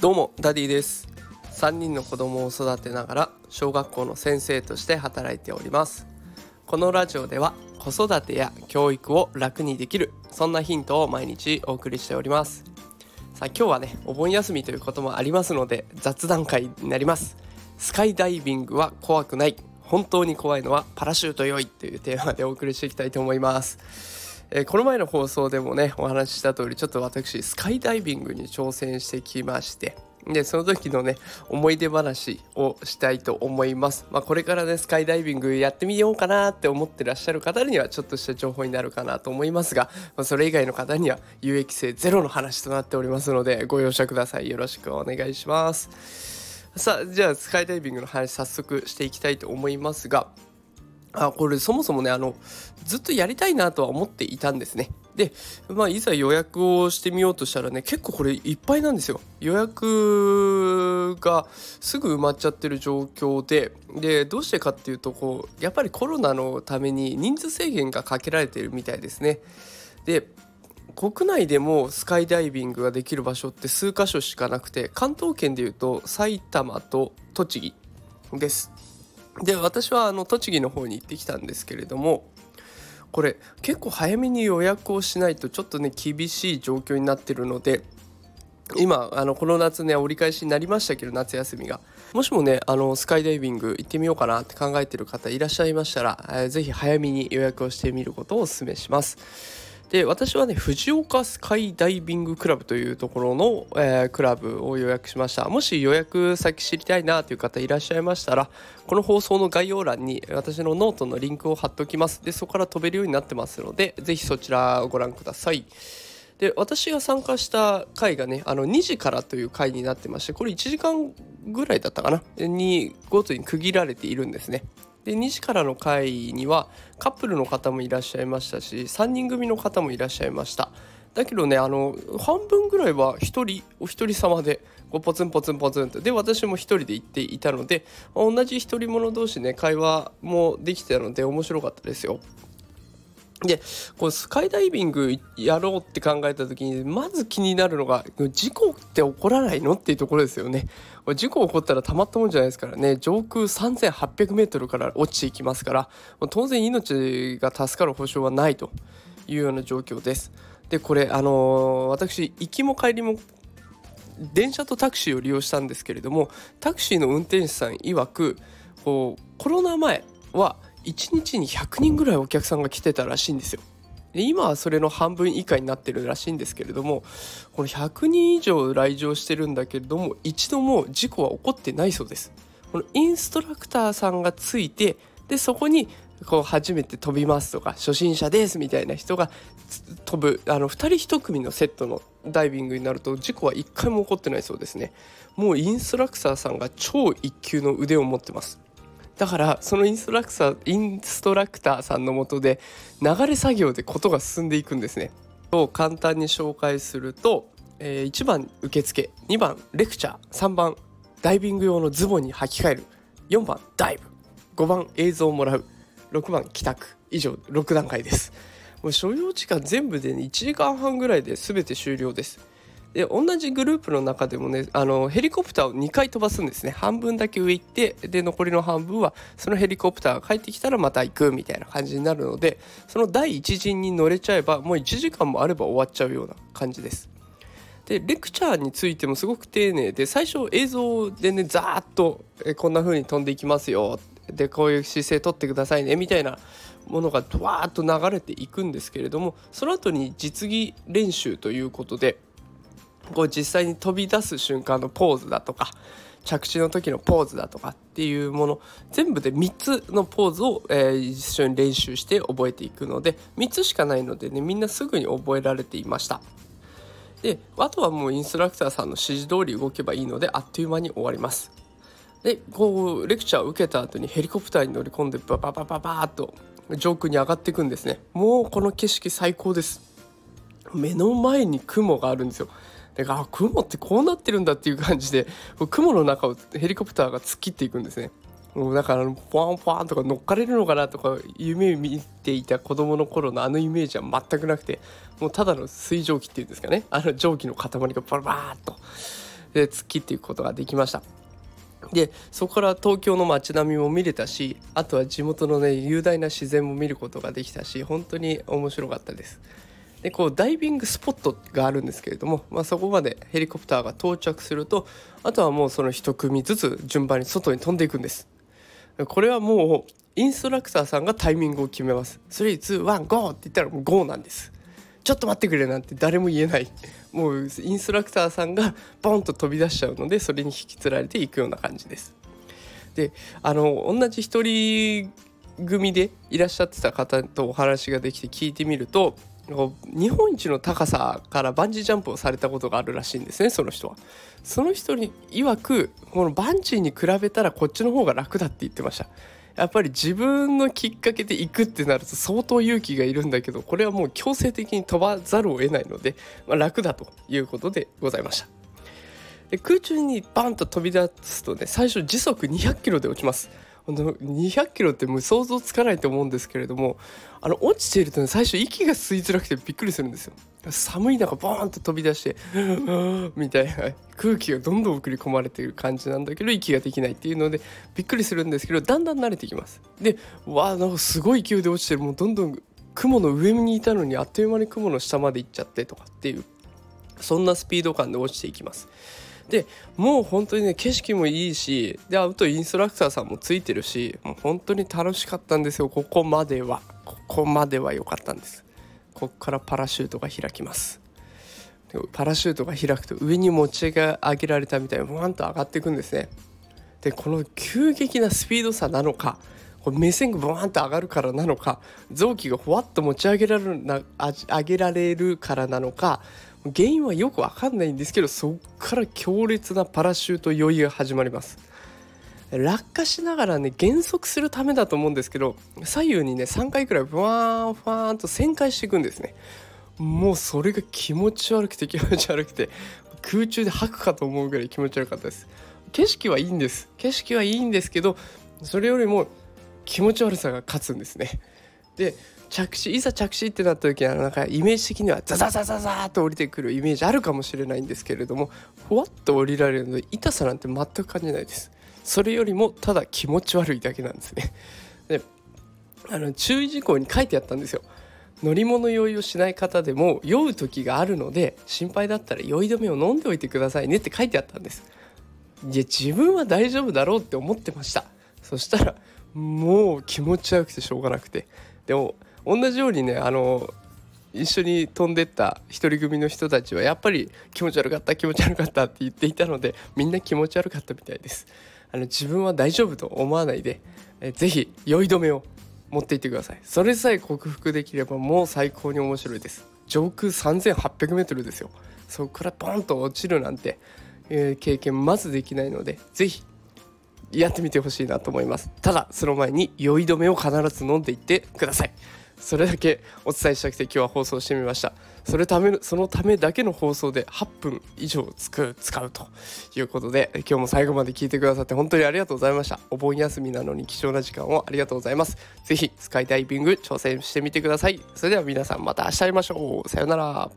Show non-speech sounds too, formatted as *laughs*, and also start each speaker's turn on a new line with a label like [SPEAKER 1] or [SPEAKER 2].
[SPEAKER 1] どうもダディです。3人の子供を育てながら小学校の先生として働いております。このラジオでは子育てや教育を楽にできるそんなヒントを毎日お送りしております。さあ今日はねお盆休みということもありますので雑談回になります。スカイダイビングは怖くない。本当に怖いのはパラシュート酔いというテーマでお送りしていきたいと思います。えー、この前の放送でもねお話しした通りちょっと私スカイダイビングに挑戦してきましてでその時のね思い出話をしたいと思います、まあ、これからねスカイダイビングやってみようかなって思ってらっしゃる方にはちょっとした情報になるかなと思いますが、まあ、それ以外の方には有益性ゼロの話となっておりますのでご容赦ください。よろしくお願いします。さあじゃあスカイダイビングの話早速していきたいと思いますがあこれそもそもねあのずっとやりたいなとは思っていたんですね。で、まあ、いざ予約をしてみようとしたらね結構これいっぱいなんですよ。予約がすぐ埋まっちゃってる状況ででどうしてかっていうとこうやっぱりコロナのために人数制限がかけられてるみたいですね。で国内でもスカイダイビングができる場所って数箇所しかなくて関東圏でいうと埼玉と栃木です。で私はあの栃木の方に行ってきたんですけれどもこれ結構早めに予約をしないとちょっとね厳しい状況になってるので今あのこの夏ね折り返しになりましたけど夏休みが。もしもねあのスカイダイビング行ってみようかなって考えてる方いらっしゃいましたら、えー、ぜひ早めに予約をしてみることをお勧めします。で私はね藤岡スカイダイビングクラブというところの、えー、クラブを予約しました。もし予約先知りたいなという方いらっしゃいましたらこの放送の概要欄に私のノートのリンクを貼っておきます。でそこから飛べるようになってますのでぜひそちらをご覧ください。で私が参加した回がねあの2時からという回になってましてこれ1時間ぐらいだったかな？にごとに区切られているんですね。で2時からの回にはカップルの方もいらっしゃいましたし3人組の方もいらっしゃいました。だけどねあの半分ぐらいは1人お一人様でこうポツンポツンポツンと。で私も1人で行っていたので同じ一人者同士ね会話もできてたので面白かったですよ。でこうスカイダイビングやろうって考えた時にまず気になるのが事故って起こらないのっていうところですよね。事故起こったらたまったもんじゃないですからね。上空 3800m から落ちていきますから当然命が助かる保証はないというような状況です。でこれあのー、私行きも帰りも電車とタクシーを利用したんですけれどもタクシーの運転手さん曰くこうコロナ前は1日に100人ぐらいお客さんが来てたらしいんですよ。で今はそれの半分以下になってるらしいんですけれどもこの100人以上来場してるんだけれども一度も事故は起こってないそうです。このインストラクターさんがついてでそこにこう初めて飛びますとか初心者ですみたいな人が飛ぶあの2人1組のセットのダイビングになると事故は1回も起こってないそうですねもうインストラクターさんが超一級の腕を持ってますだからそのインストラクターインストラクターさんのもとで流れ作業でことが進んでいくんですね。を簡単に紹介すると、えー、1番受付2番レクチャー3番ダイビング用のズボンに履き替える4番ダイブ5番映像をもらう6番帰宅以上6段階です。もう所要時間全部で、1時間半ぐらいで全て終了です。で同じグループの中でもねあのヘリコプターを2回飛ばすんですね。半分だけ上行ってで残りの半分はそのヘリコプターが帰ってきたらまた行くみたいな感じになるのでその第一陣に乗れちゃえばもう1時間もあれば終わっちゃうような感じです。でレクチャーについてもすごく丁寧で最初映像でねザーッとえこんな風に飛んでいきますよ。でこういう姿勢取ってくださいねみたいなものがわーっと流れていくんですけれどもその後に実技練習ということでこう実際に飛び出す瞬間のポーズだとか着地の時のポーズだとかっていうもの全部で3つのポーズを、えー、一緒に練習して覚えていくので3つしかないのでねみんなすぐに覚えられていました。であとはもうインストラクターさんの指示通り動けばいいのであっという間に終わります。でこうレクチャーを受けた後にヘリコプターに乗り込んでバババババーっと上空に上がっていくんですね。もうこの景色最高です。目の前に雲があるんですよ。だからあ雲ってこうなってるんだっていう感じで雲の中をヘリコプターが突っ切っていくんですね。もうだからポワンポワンとか乗っかれるのかなとか夢見ていた子供の頃のあのイメージは全くなくてもうただの水蒸気っていうんですかね。あの蒸気の塊がバラバーっとで突っ切っていくことができました。でそこから東京の街並みも見れたしあとは地元のね雄大な自然も見ることができたし本当に面白かったです。でこうダイビングスポットがあるんですけれども、まあ、そこまでヘリコプターが到着するとあとはもうその1組ずつ順番に外に飛んでいくんです。これはもうインストラクターさんがタイミングを決めます。321ゴーって言ったらもうゴーなんです。ちょっと待ってくれなんて誰も言えない。もうインストラクターさんがボンと飛び出しちゃうのでそれに引きつられていくような感じです。であの同じ一人組でいらっしゃってた方とお話ができて聞いてみると日本一の高さからバンジージャンプをされたことがあるらしいんですねその人は。その人に曰くこのバンジーに比べたらこっちの方が楽だって言ってました。やっぱり自分のきっかけで行くってなると相当勇気がいるんだけどこれはもう強制的に飛ばざるを得ないので、まあ、楽だということでございました。で空中にバンと飛び出すとね最初時速200キロで落ちます。200キロってもう想像つかないと思うんですけれどもあの落ちていると、ね、最初息が吸いづらくてびっくりするんですよ。寒い中ボーンと飛び出して *laughs* みたいな空気がどんどん送り込まれている感じなんだけど息ができないっていうのでびっくりするんですけどだんだん慣れてきます。でわあなんかすごい勢いで落ちてる。もうどんどん雲の上にいたのにあっという間に雲の下まで行っちゃってとかっていうそんなスピード感で落ちていきます。でもう本当にね景色もいいしであとインストラクターさんもついてるしもう本当に楽しかったんですよ。ここまでは。ここまでは良かったんです。ここからパラシュートが開きます。パラシュートが開くと上に持ち上げられたみたいにワンと上がっていくんですね。でこの急激なスピード差なのかこれ目線がボワンと上がるからなのか臓器がふわっと持ち上げられるな上げられるからなのか原因はよくわかんないんですけどそこから強烈なパラシュート酔いが始まります。落下しながらね減速するためだと思うんですけど左右にね3回くらいブワーンファーンと旋回していくんですね。もうそれが気持ち悪くて気持ち悪くて空中で吐くかと思うぐらい気持ち悪かったです。景色はいいんです。景色はいいんですけどそれよりも気持ち悪さが勝つんですね。で着地いざ着地ってなった時はなんかイメージ的にはザザザザザーと降りてくるイメージあるかもしれないんですけれどもふわっと降りられるので痛さなんて全く感じないです。それよりもただ気持ち悪いだけなんですね。であの注意事項に書いてあったんですよ。乗り物酔いをしない方でも酔う時があるので心配だったら酔い止めを飲んでおいてくださいねって書いてあったんです。いや自分は大丈夫だろうって思ってました。そしたらもう気持ち悪くてしょうがなくて。でも同じようにねあの一緒に飛んでった一人組の人たちはやっぱり気持ち悪かった気持ち悪かったって言っていたのでみんな気持ち悪かったみたいです。あの自分は大丈夫と思わないでえぜひ酔い止めを持っていってください。それさえ克服できればもう最高に面白いです。上空 3800m ですよ。そこからポンと落ちるなんて、えー、経験まずできないのでぜひやってみてほしいなと思います。ただその前に酔い止めを必ず飲んでいってください。それだけお伝えしたくて今日は放送してみました。それためそのためだけの放送で8分以上使う使うということで今日も最後まで聞いてくださって本当にありがとうございました。お盆休みなのに貴重な時間をありがとうございます。是非スカイダイビング挑戦してみてください。それでは皆さんまた明日会いましょう。さようなら。